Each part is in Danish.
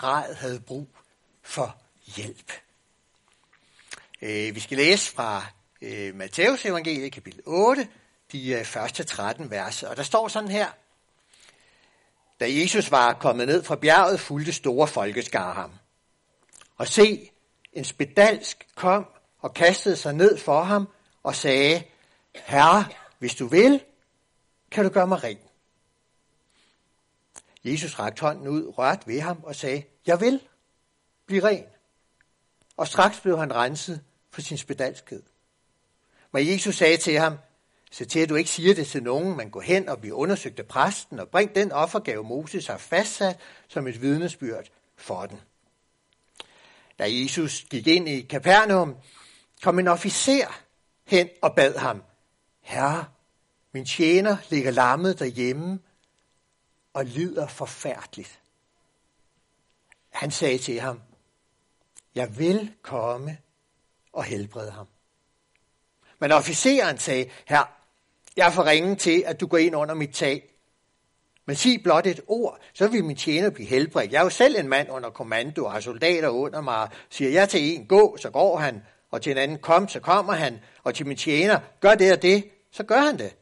grad havde brug for hjælp. Øh, vi skal læse fra øh, Matteus evangeliet, kapitel 8, de øh, første 13 verser. Og der står sådan her. Da Jesus var kommet ned fra bjerget, fulgte store folkeskar ham. Og se, en spedalsk kom og kastede sig ned for ham og sagde, Herre, hvis du vil, kan du gøre mig ren. Jesus rakte hånden ud, rørte ved ham og sagde, jeg vil, blive ren. Og straks blev han renset for sin spedalskhed. Men Jesus sagde til ham, så til at du ikke siger det til nogen, men gå hen og blive undersøgt af præsten og bring den offergave, Moses har fastsat som et vidnesbyrd for den. Da Jesus gik ind i Kapernaum, kom en officer hen og bad ham, Herre, min tjener ligger lammet derhjemme og lider forfærdeligt. Han sagde til ham, jeg vil komme og helbrede ham. Men officeren sagde, her, jeg er for ringe til, at du går ind under mit tag. Men sig blot et ord, så vil min tjener blive helbredt. Jeg er jo selv en mand under kommando og har soldater under mig. Siger jeg til en, gå, så går han. Og til en anden, kom, så kommer han. Og til min tjener, gør det og det, så gør han det.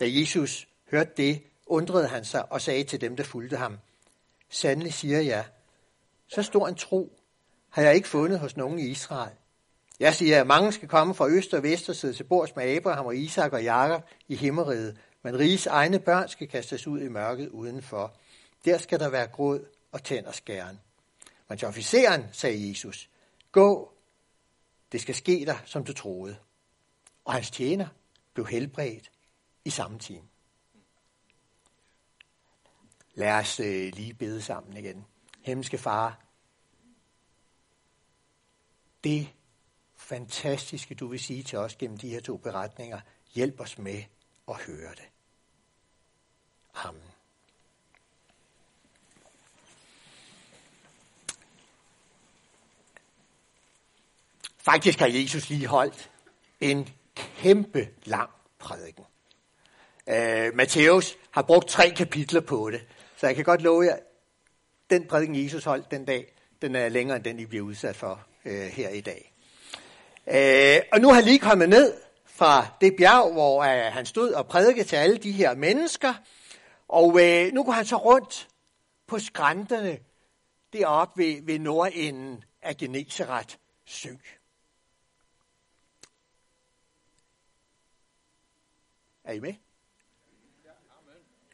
Da Jesus hørte det, undrede han sig og sagde til dem, der fulgte ham, Sandelig siger jeg, så stor en tro har jeg ikke fundet hos nogen i Israel. Jeg siger, at mange skal komme fra øst og vest og sidde til bords med Abraham og Isak og Jakob i himmeriget, men riges egne børn skal kastes ud i mørket udenfor. Der skal der være gråd og tænd og skæren. Men til officeren sagde Jesus, gå, det skal ske dig, som du troede. Og hans tjener blev helbredt i samme time. Lad os øh, lige bede sammen igen. Hemske far, det fantastiske, du vil sige til os gennem de her to beretninger, hjælp os med at høre det. Amen. Faktisk har Jesus lige holdt en kæmpe lang prædiken. Uh, Matthæus har brugt tre kapitler på det, så jeg kan godt love jer, den prædiken Jesus holdt den dag, den er længere end den, I bliver udsat for uh, her i dag. Uh, og nu er han lige kommet ned fra det bjerg, hvor uh, han stod og prædikede til alle de her mennesker. Og uh, nu går han så rundt på skrænterne deroppe ved, ved nordenden af Genesaret sø. Er I med?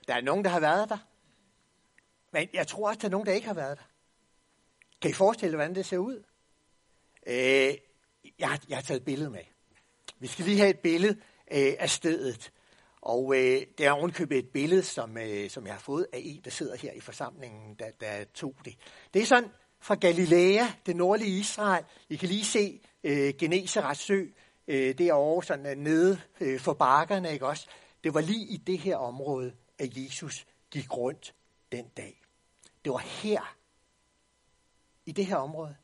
Der er nogen, der har været der. Men jeg tror også, der er nogen, der ikke har været der. Kan I forestille hvordan det ser ud? Øh, jeg, har, jeg har taget et billede med. Vi skal lige have et billede øh, af stedet. Og øh, det er ovenkøbet et billede, som, øh, som jeg har fået af en, der sidder her i forsamlingen, der, der tog det. Det er sådan fra Galilea, det nordlige Israel. I kan lige se øh, Geneserets sø øh, derovre, sådan øh, nede øh, for bakkerne, ikke også? Det var lige i det her område, at Jesus gik rundt den dag. Det var her, i det her område,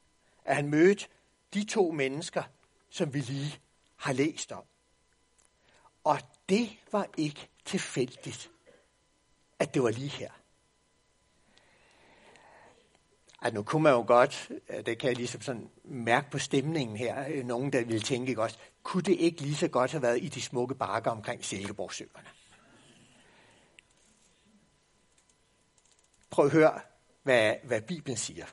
at han mødte de to mennesker, som vi lige har læst om. Og det var ikke tilfældigt, at det var lige her. Altså, nu kunne man jo godt, det kan jeg ligesom sådan mærke på stemningen her, øh, nogen der ville tænke ikke også, kunne det ikke lige så godt have været i de smukke bakker omkring Silkeborgsøerne? Prøv at høre, hvad, hvad Bibelen siger.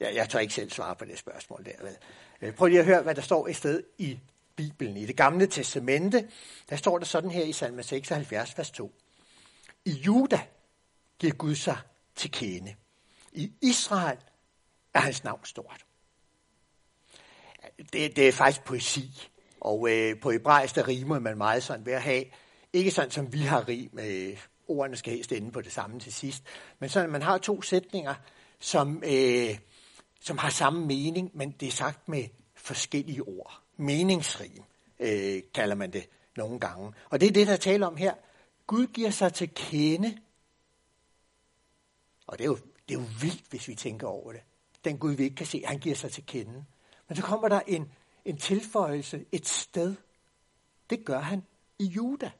Jeg, jeg tør ikke selv svare på det spørgsmål der. Vel? Øh, prøv lige at høre, hvad der står et sted i Bibelen. I det gamle testamente, der står der sådan her i salme 76, vers 2. I Juda giver Gud sig til kende. I Israel er hans navn stort. Det, det er faktisk poesi. Og øh, på hebraisk, der rimer man meget sådan ved at have, ikke sådan som vi har rim, øh, ordene skal helst ende på det samme til sidst, men sådan man har to sætninger, som, øh, som har samme mening, men det er sagt med forskellige ord. Meningsrim øh, kalder man det nogle gange. Og det er det, der taler om her. Gud giver sig til kende. Og det er jo, det er jo vildt, hvis vi tænker over det. Den Gud, vi ikke kan se, han giver sig til kende. Men så kommer der en, en tilføjelse, et sted. Det gør han i Juda.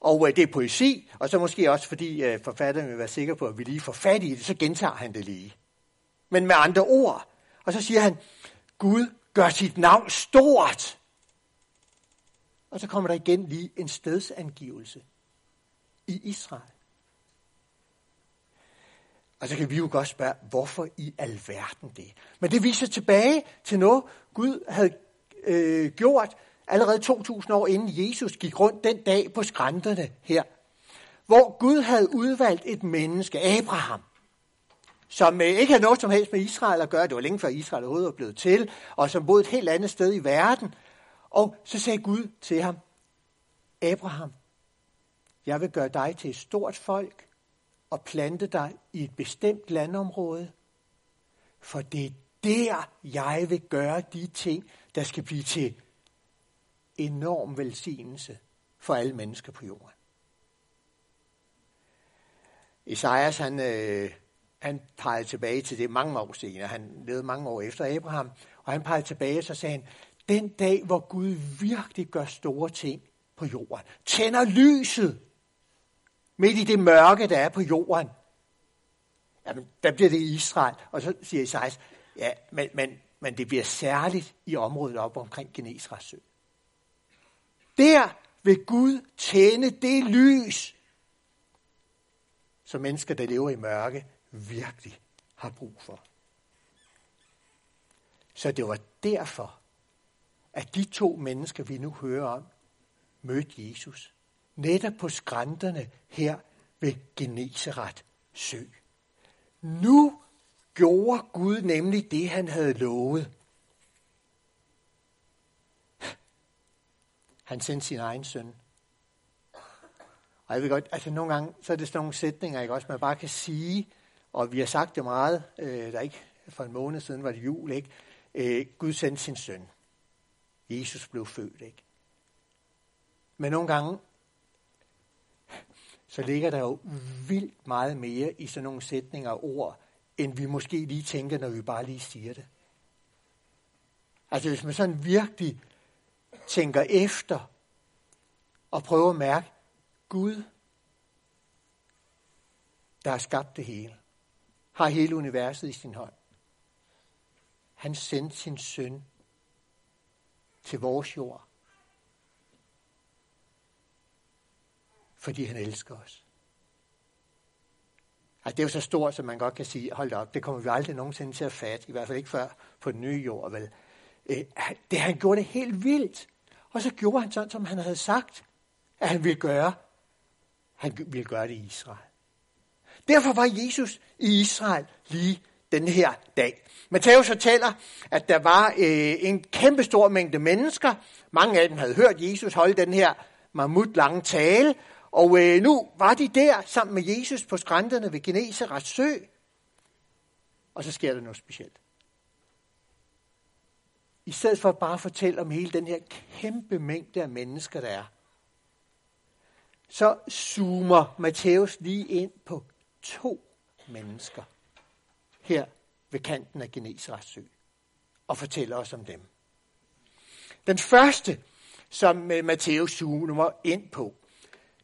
Og øh, det er poesi, og så måske også fordi øh, forfatteren vil være sikker på, at vi lige får fat i det, så gentager han det lige. Men med andre ord. Og så siger han, Gud gør sit navn stort. Og så kommer der igen lige en stedsangivelse i Israel. Og så kan vi jo godt spørge, hvorfor i alverden det? Men det viser tilbage til noget, Gud havde øh, gjort allerede 2000 år inden Jesus gik rundt den dag på skrænterne her. Hvor Gud havde udvalgt et menneske, Abraham, som øh, ikke havde noget som helst med Israel at gøre. Det var længe før Israel overhovedet var blevet til, og som boede et helt andet sted i verden. Og så sagde Gud til ham, Abraham, jeg vil gøre dig til et stort folk og plante dig i et bestemt landområde, for det er der, jeg vil gøre de ting, der skal blive til enorm velsignelse for alle mennesker på jorden. Isaias, han, øh, han pegede tilbage til det mange år senere. Han levede mange år efter Abraham, og han pegede tilbage, og så sagde han, den dag, hvor Gud virkelig gør store ting på jorden, tænder lyset midt i det mørke, der er på jorden, jamen, der bliver det Israel. Og så siger Isaias, ja, men, men, men det bliver særligt i området op omkring Genesrets sø. Der vil Gud tænde det lys, som mennesker, der lever i mørke, virkelig har brug for. Så det var derfor, at de to mennesker, vi nu hører om, mødte Jesus. Netop på skrænterne her ved Genesaret sø. Nu gjorde Gud nemlig det, han havde lovet. Han sendte sin egen søn. Og jeg ved godt, altså nogle gange, så er det sådan nogle sætninger, ikke også, man bare kan sige, og vi har sagt det meget, øh, der ikke for en måned siden var det jul, ikke? Øh, Gud sendte sin søn. Jesus blev født, ikke? Men nogle gange, så ligger der jo vildt meget mere i sådan nogle sætninger og ord, end vi måske lige tænker, når vi bare lige siger det. Altså hvis man sådan virkelig tænker efter og prøver at mærke, Gud, der har skabt det hele, har hele universet i sin hånd. Han sendte sin søn til vores jord, fordi han elsker os. Altså, det er jo så stort, som man godt kan sige, hold op, det kommer vi aldrig nogensinde til at fatte, i hvert fald ikke før på den nye jord, vel. Øh, det, han gjorde det helt vildt. Og så gjorde han sådan, som han havde sagt, at han ville gøre. Han ville gøre det i Israel. Derfor var Jesus i Israel lige den her dag. Matthæus fortæller, at der var øh, en kæmpe stor mængde mennesker. Mange af dem havde hørt Jesus holde den her mammut lange tale. Og øh, nu var de der sammen med Jesus på skrænterne ved Geneserets sø. Og så sker der noget specielt. I stedet for bare at fortælle om hele den her kæmpe mængde af mennesker, der er, så zoomer Matthæus lige ind på to mennesker her ved kanten af Genesarets sø og fortæller os om dem. Den første, som øh, Matthæus zoomer ind på,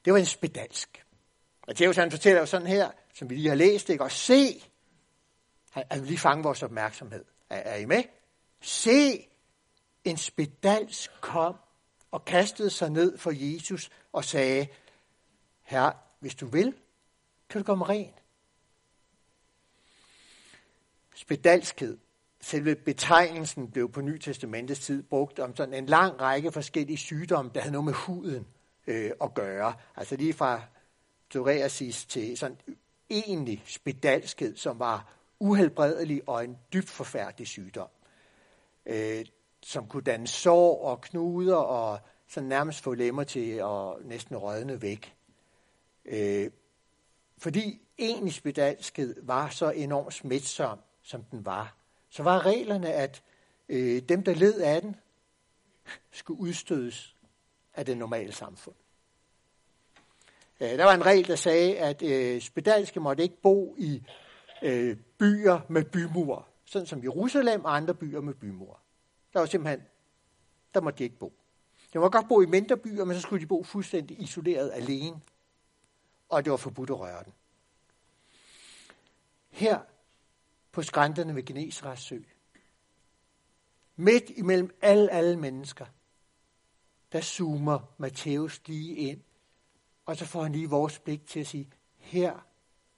det var en spedalsk. Matthæus han fortæller jo sådan her, som vi lige har læst, ikke? og se, han, han vil lige fange vores opmærksomhed. Er, er I med? Se, en spedalsk kom og kastede sig ned for Jesus og sagde, Herre, hvis du vil, kan du komme ren. Spedalskhed, selve betegnelsen blev på Ny Testamentets tid brugt om sådan en lang række forskellige sygdomme, der havde noget med huden øh, at gøre. Altså lige fra psoriasis til sådan egentlig spedalskhed, som var uhelbredelig og en dybt forfærdelig sygdom, øh, som kunne danne sår og knuder og sådan nærmest få lemmer til at næsten rødne væk. Øh, fordi egentlig spedalskhed var så enormt smitsom, som den var, så var reglerne, at øh, dem, der led af den, skulle udstødes af det normale samfund. Øh, der var en regel, der sagde, at øh, spedalske måtte ikke bo i øh, byer med bymur, sådan som Jerusalem og andre byer med bymur. Der var simpelthen, der måtte de ikke bo. De må godt bo i mindre byer, men så skulle de bo fuldstændig isoleret alene. Og det var forbudt at røre den. Her på skrænterne ved Genesrets sø, midt imellem alle, alle mennesker, der zoomer Matthæus lige ind, og så får han lige vores blik til at sige, her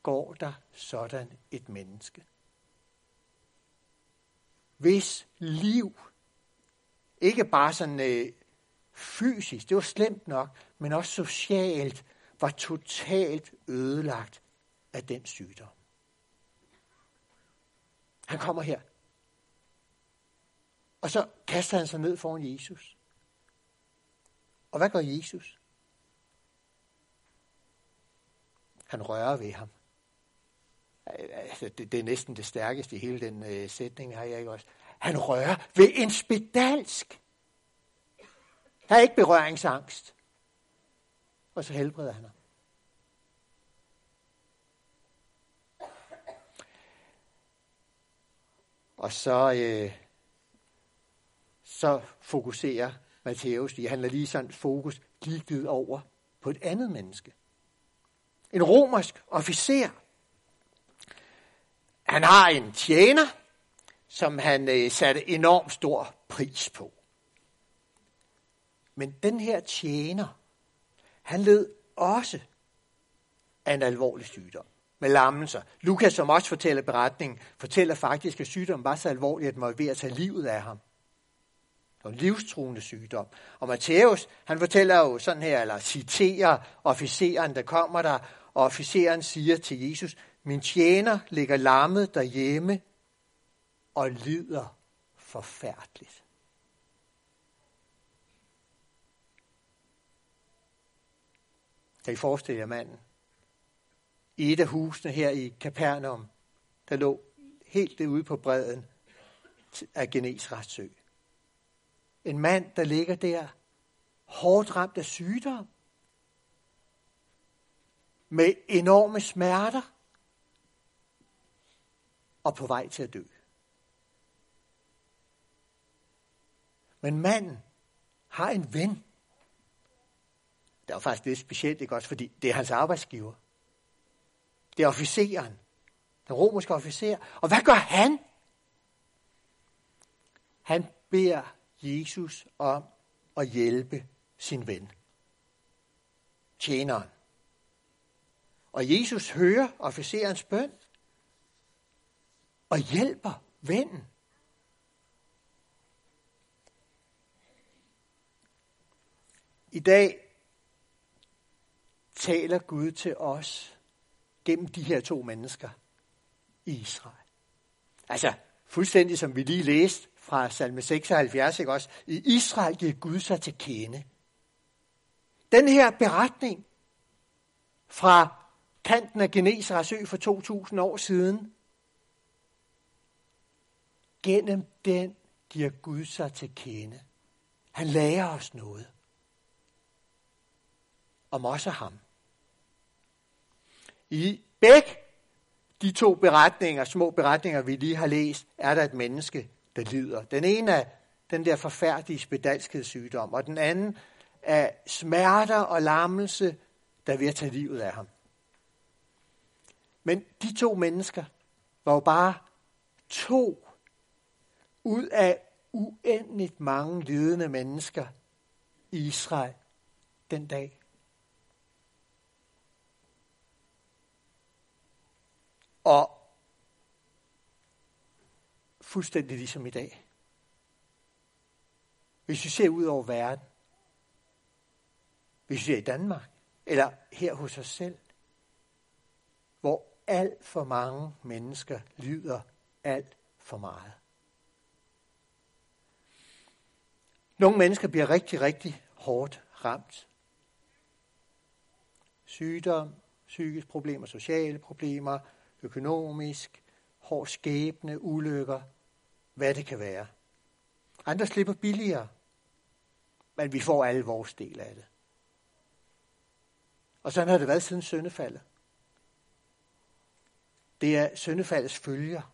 går der sådan et menneske. Hvis liv, ikke bare sådan øh, fysisk, det var slemt nok, men også socialt, var totalt ødelagt af den sygdom. Han kommer her. Og så kaster han sig ned foran Jesus. Og hvad gør Jesus? Han rører ved ham. Altså, det, det er næsten det stærkeste i hele den øh, sætning har jeg ikke også? Han rører ved en spedalsk. Han har ikke berøringsangst. Og så helbreder han ham. Og så, øh, så fokuserer Matthæus, han lader lige sådan fokus lige over på et andet menneske. En romersk officer. Han har en tjener, som han øh, satte enormt stor pris på. Men den her tjener, han led også af en alvorlig sygdom med lammelser. Lukas, som også fortæller beretningen, fortæller faktisk, at sygdommen var så alvorlig, at den var ved at tage livet af ham. Det var en livstruende sygdom. Og Matthæus, han fortæller jo sådan her, eller citerer officeren, der kommer der, og officeren siger til Jesus, min tjener ligger lammet derhjemme og lider forfærdeligt. Kan I forestille jer manden? I et af husene her i Kapernaum, der lå helt derude på bredden af Genesrets sø. En mand, der ligger der, hårdt ramt af sygdom, med enorme smerter, og på vej til at dø. Men manden har en ven. Det er faktisk lidt specielt, ikke også, fordi det er hans arbejdsgiver. Det er officeren. Den romerske officer. Og hvad gør han? Han beder Jesus om at hjælpe sin ven. Tjeneren. Og Jesus hører officerens bøn og hjælper vennen. I dag taler Gud til os gennem de her to mennesker i Israel. Altså, fuldstændig som vi lige læste fra salme 76, ikke også? I Israel giver Gud sig til kende. Den her beretning fra kanten af Genesarets ø for 2000 år siden, gennem den giver Gud sig til kende. Han lærer os noget om også ham. I begge de to beretninger, små beretninger, vi lige har læst, er der et menneske, der lider. Den ene er den der forfærdelige spedalskedssygdom, og den anden er smerter og lammelse, der vil tage livet af ham. Men de to mennesker var jo bare to ud af uendeligt mange lidende mennesker i Israel den dag. Og fuldstændig ligesom i dag. Hvis vi ser ud over verden, hvis vi ser i Danmark, eller her hos os selv, hvor alt for mange mennesker lider alt for meget. Nogle mennesker bliver rigtig, rigtig hårdt ramt. Sygdom, psykiske problemer, sociale problemer, økonomisk, hård skæbne, ulykker, hvad det kan være. Andre slipper billigere, men vi får alle vores del af det. Og sådan har det været siden søndefaldet. Det er søndefaldets følger.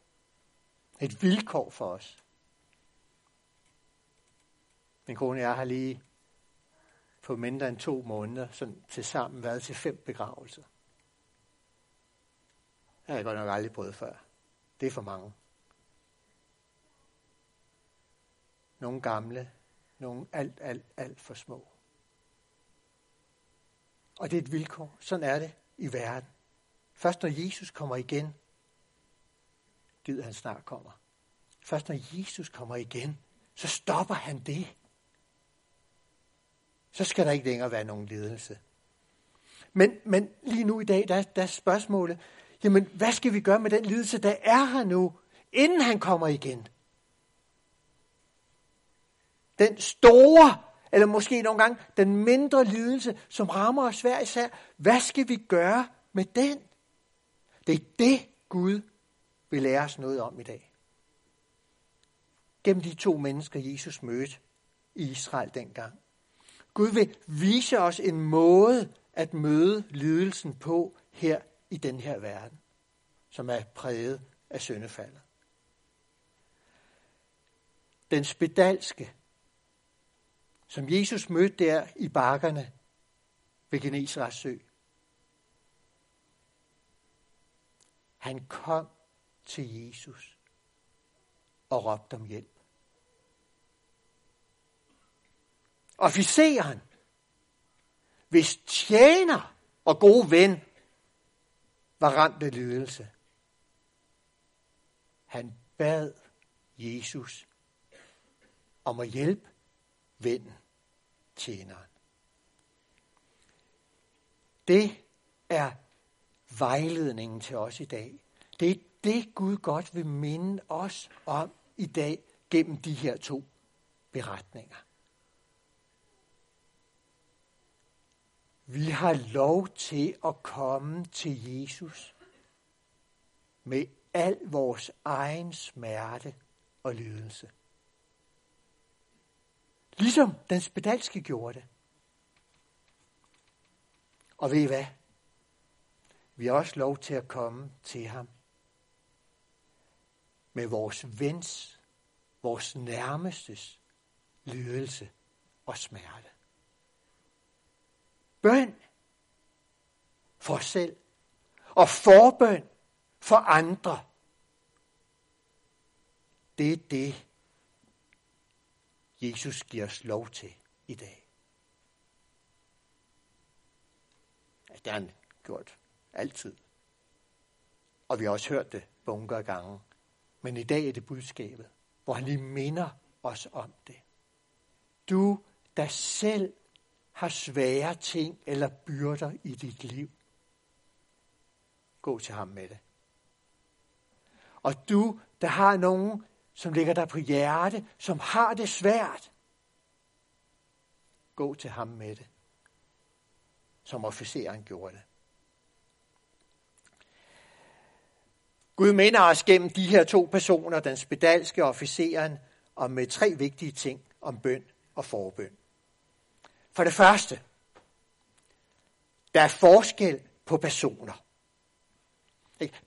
Et vilkår for os. Min kone og jeg har lige på mindre end to måneder sådan til sammen været til fem begravelser. Har jeg godt nok aldrig prøvet før. Det er for mange. Nogle gamle, nogle alt, alt, alt for små. Og det er et vilkår. Sådan er det i verden. Først når Jesus kommer igen, gider han snart kommer. Først når Jesus kommer igen, så stopper han det. Så skal der ikke længere være nogen ledelse. Men, men lige nu i dag, der, der er spørgsmålet, jamen hvad skal vi gøre med den lidelse, der er her nu, inden han kommer igen? Den store, eller måske nogle gange den mindre lidelse, som rammer os hver især, hvad skal vi gøre med den? Det er det, Gud vil lære os noget om i dag. Gennem de to mennesker, Jesus mødte i Israel dengang. Gud vil vise os en måde at møde lidelsen på her i den her verden, som er præget af syndefaldet. Den spedalske, som Jesus mødte der i bakkerne ved Genesrets sø. Han kom til Jesus og råbte om hjælp. Officeren, hvis tjener og gode ven var ramt af lidelse, han bad Jesus om at hjælpe vennen, tjeneren. Det er vejledningen til os i dag. Det er det, Gud godt vil minde os om i dag gennem de her to beretninger. Vi har lov til at komme til Jesus med al vores egen smerte og lidelse. Ligesom den spedalske gjorde det. Og ved I hvad? Vi har også lov til at komme til ham med vores vens, vores nærmestes lidelse og smerte. Bøn for os selv og forbøn for andre. Det er det, Jesus giver os lov til i dag. Det har han gjort altid. Og vi har også hørt det bunker af gange. Men i dag er det budskabet, hvor han lige minder os om det. Du, der selv har svære ting eller byrder i dit liv, gå til ham med det. Og du, der har nogen, som ligger der på hjerte, som har det svært, gå til ham med det, som officeren gjorde det. Gud minder os gennem de her to personer, den spedalske officeren, om med tre vigtige ting om bøn og forbøn. For det første, der er forskel på personer.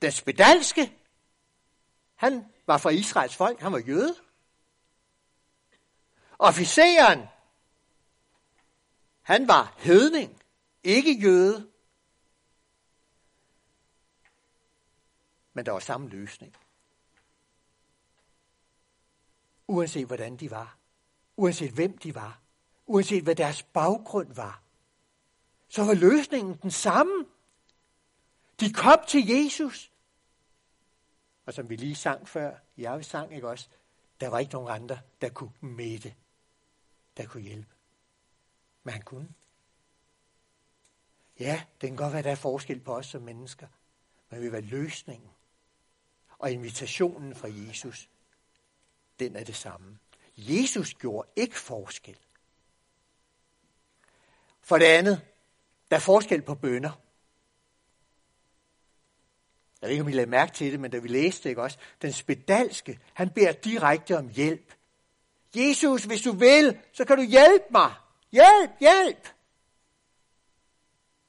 Den spedalske, han var fra Israels folk, han var jøde. Officeren, han var hedning, ikke jøde. Men der var samme løsning. Uanset hvordan de var. Uanset hvem de var. Uanset hvad deres baggrund var. Så var løsningen den samme. De kom til Jesus. Og som vi lige sang før, jeg sang ikke også, der var ikke nogen andre, der kunne mætte, der kunne hjælpe. Men han kunne. Ja, det kan godt være, der er forskel på os som mennesker, men vi var løsningen. Og invitationen fra Jesus, den er det samme. Jesus gjorde ikke forskel. For det andet, der er forskel på bønder. Jeg ved ikke, om I lagde mærke til det, men da vi læste ikke også, den spedalske, han beder direkte om hjælp. Jesus, hvis du vil, så kan du hjælpe mig. Hjælp, hjælp!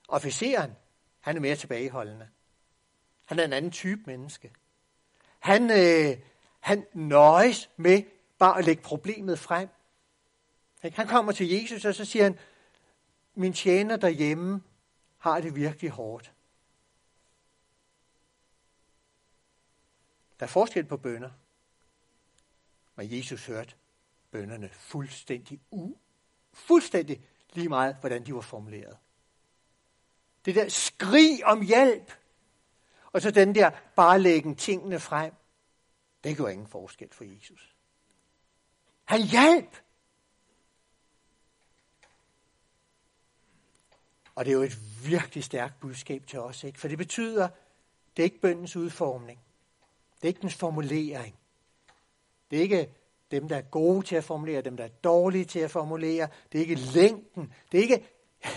Officeren, han er mere tilbageholdende. Han er en anden type menneske. Han, øh, han nøjes med bare at lægge problemet frem. Han kommer til Jesus, og så siger han, min tjener derhjemme har det virkelig hårdt. Der er forskel på bønder. Men Jesus hørte bønderne fuldstændig u, fuldstændig lige meget, hvordan de var formuleret. Det der skrig om hjælp, og så den der bare lægge tingene frem, det gjorde ingen forskel for Jesus. Han hjalp. Og det er jo et virkelig stærkt budskab til os, ikke? For det betyder, det er ikke bøndens udformning. Det er ikke dens formulering. Det er ikke dem, der er gode til at formulere, dem, der er dårlige til at formulere. Det er ikke længden. Det er ikke,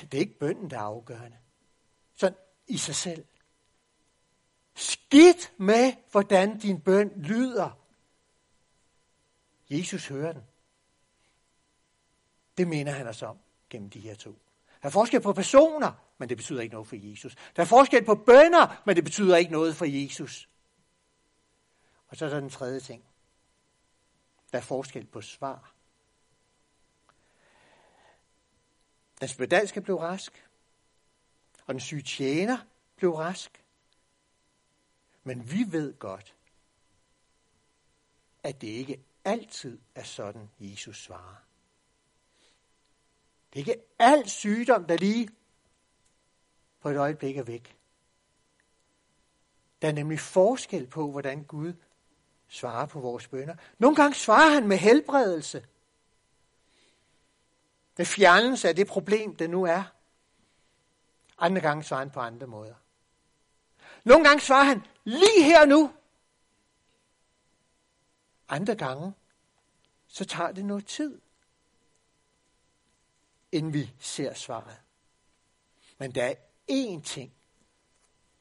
det er ikke bønden, der er afgørende. Sådan i sig selv. Skidt med, hvordan din bøn lyder. Jesus hører den. Det mener han os om gennem de her to. Der er forskel på personer, men det betyder ikke noget for Jesus. Der er forskel på bønder, men det betyder ikke noget for Jesus. Og så er der den tredje ting. Der er forskel på svar. Den spedalske blev rask, og den syge tjener blev rask. Men vi ved godt, at det ikke altid er sådan, Jesus svarer. Det er ikke al sygdom, der lige på et øjeblik er væk. Der er nemlig forskel på, hvordan Gud svarer på vores bønder. Nogle gange svarer han med helbredelse. Med fjernelse af det problem, det nu er. Andre gange svarer han på andre måder. Nogle gange svarer han lige her nu. Andre gange, så tager det noget tid, inden vi ser svaret. Men der er én ting,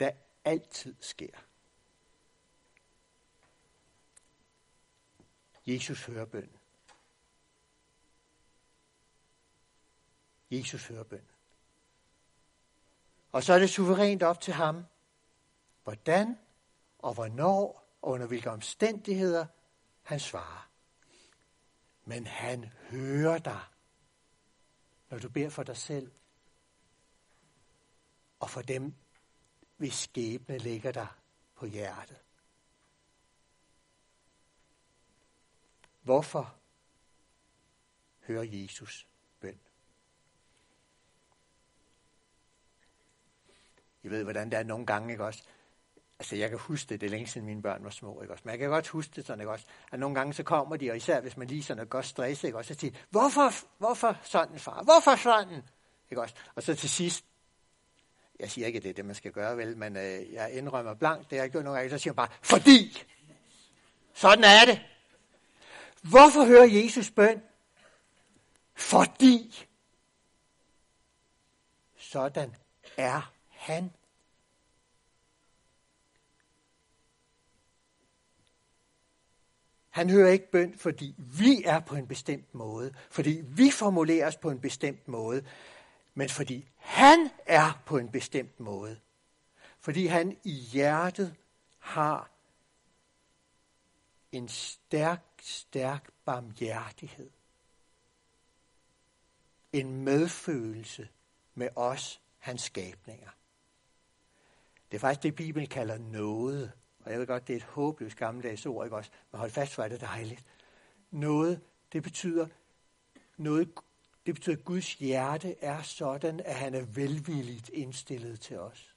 der altid sker. Jesus hører bønnen. Jesus hører bønnen. Og så er det suverænt op til ham, hvordan og hvornår og under hvilke omstændigheder han svarer. Men han hører dig, når du beder for dig selv, og for dem, hvis skæbne ligger der på hjertet. Hvorfor hører Jesus bøn? I ved, hvordan det er nogle gange, ikke også? Altså, jeg kan huske det, det er længe siden mine børn var små, ikke også? Men jeg kan godt huske det sådan, ikke også? At nogle gange så kommer de, og især hvis man lige sådan er godt stresset, ikke også? Så siger hvorfor, hvorfor sådan, far? Hvorfor sådan? Ikke også? Og så til sidst, jeg siger ikke, at det er det, man skal gøre, vel, men øh, jeg indrømmer blankt, det har jeg gjort nogle gange, så siger jeg bare, fordi! Sådan er det. Hvorfor hører Jesus bøn? Fordi sådan er han. Han hører ikke bøn, fordi vi er på en bestemt måde, fordi vi formuleres på en bestemt måde, men fordi han er på en bestemt måde. Fordi han i hjertet har en stærk, stærk barmhjertighed. En medfølelse med os, hans skabninger. Det er faktisk det, Bibelen kalder noget. Og jeg ved godt, det er et håbløst gammeldags ord, ikke også? Men hold fast, hvor er det dejligt. Noget, det betyder, noget, det betyder, at Guds hjerte er sådan, at han er velvilligt indstillet til os.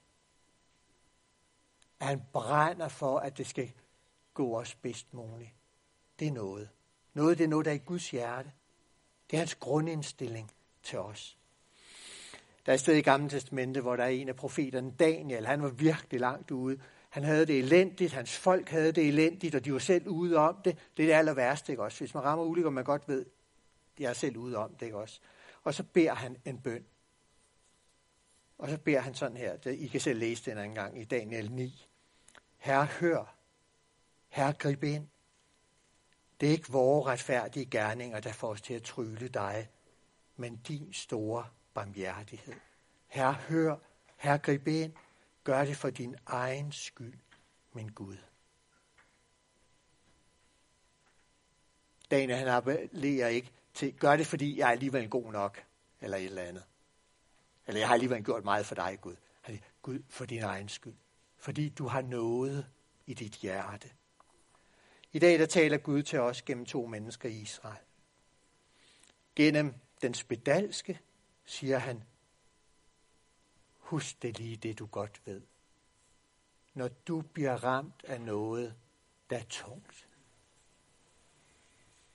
At han brænder for, at det skal gå os bedst muligt. Det er noget. Noget, det er noget, der er i Guds hjerte. Det er hans grundindstilling til os. Der er et sted i Gamle Testamente, hvor der er en af profeterne, Daniel, han var virkelig langt ude. Han havde det elendigt, hans folk havde det elendigt, og de var selv ude om det. Det er det aller værste, ikke også? Hvis man rammer ulykker, man godt ved, de er selv ude om det, ikke også? Og så beder han en bøn. Og så beder han sådan her, I kan selv læse den en gang i Daniel 9. Herre, hør. Herre, grib ind. Det er ikke vores retfærdige gerninger, der får os til at trylle dig, men din store barmhjertighed. Herre, hør. Herre, grib ind. Gør det for din egen skyld, min Gud. Daniel, han appellerer ikke til, gør det, fordi jeg er alligevel god nok, eller et eller andet. Eller jeg har alligevel gjort meget for dig, Gud. Han siger, Gud, for din egen skyld. Fordi du har noget i dit hjerte. I dag der taler Gud til os gennem to mennesker i Israel. Gennem den spedalske siger han, husk det lige det, du godt ved. Når du bliver ramt af noget, der er tungt,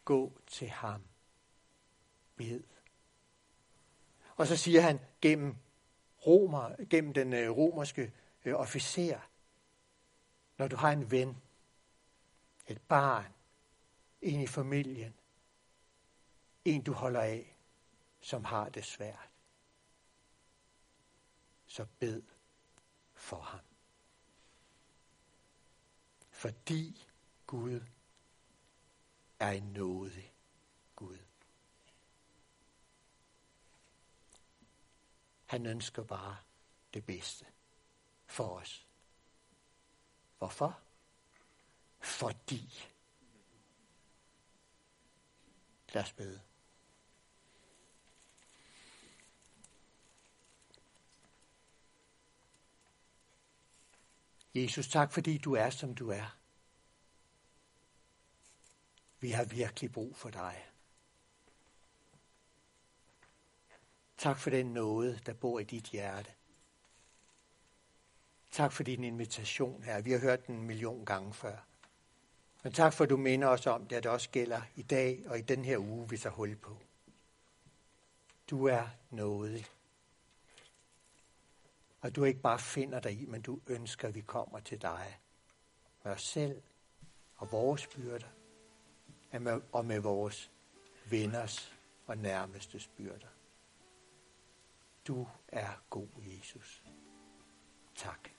gå til ham. Bed. Og så siger han gennem, romer, gennem den øh, romerske øh, officer, når du har en ven, et barn, en i familien, en du holder af, som har det svært, så bed for ham. Fordi Gud er en nådig Gud. Han ønsker bare det bedste for os. Hvorfor? Fordi. Lad os bede. Jesus, tak fordi du er, som du er. Vi har virkelig brug for dig. Tak for den nåde, der bor i dit hjerte. Tak for din invitation her. Vi har hørt den en million gange før. Men tak for, at du minder os om det, at det også gælder i dag og i den her uge, vi tager hul på. Du er nådig. Og du ikke bare finder dig i, men du ønsker, at vi kommer til dig. Med os selv og vores byrder, og med vores venners og nærmeste byrder. Du er god, Jesus. Tak.